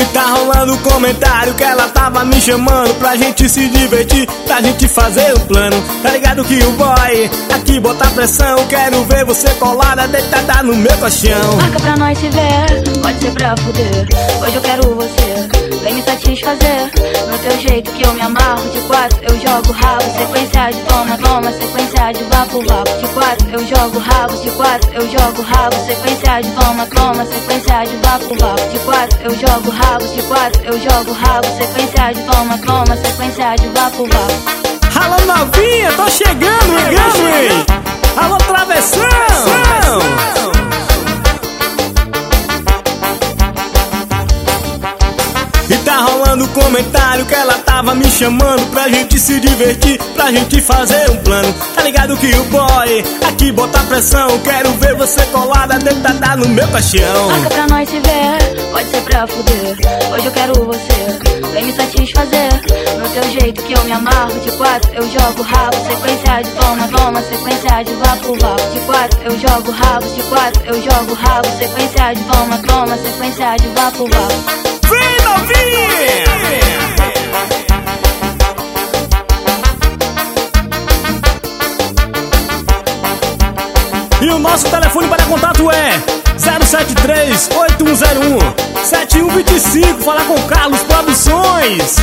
E tá rolando comentário que ela tava me chamando pra gente se divertir, pra gente fazer um plano. Tá ligado que o boy aqui bota pressão, quero ver você colada deitada no meu colchão. Marca pra nós se ver, pode ser pra fuder. Hoje eu quero você, vem me satisfazer. No teu jeito que eu me amarro, de quatro eu jogo rabo. Sequência de toma, toma, sequência de vapo, vapo. Quatro eu jogo rabo, de quatro eu jogo rabo. Sequência de toma, toma, sequência de vapo, vapo. De quatro eu jogo rabo, de quatro eu jogo rabo. Sequência de toma, toma, sequência de vapo, vapo. Alô novinha, tô chegando, ligando, hein? Alô travessão! E tá rolando comentário que ela tava me chamando pra gente se divertir, pra gente fazer um plano. Tá ligado que o boy bota pressão, quero ver você colada deitada no meu caixão. Marca pra nós se ver, pode ser pra fuder. Hoje eu quero você, vem me satisfazer. No teu jeito que eu me amarro, de quatro eu jogo rabo. Sequência de toma, toma, sequência de vapo, vapo. De quatro eu jogo rabo, de quatro eu jogo rabo. Sequência de toma, toma, sequência de vapo, vapo. E o nosso telefone para contato é 073 8101 7125. Falar com Carlos Produções.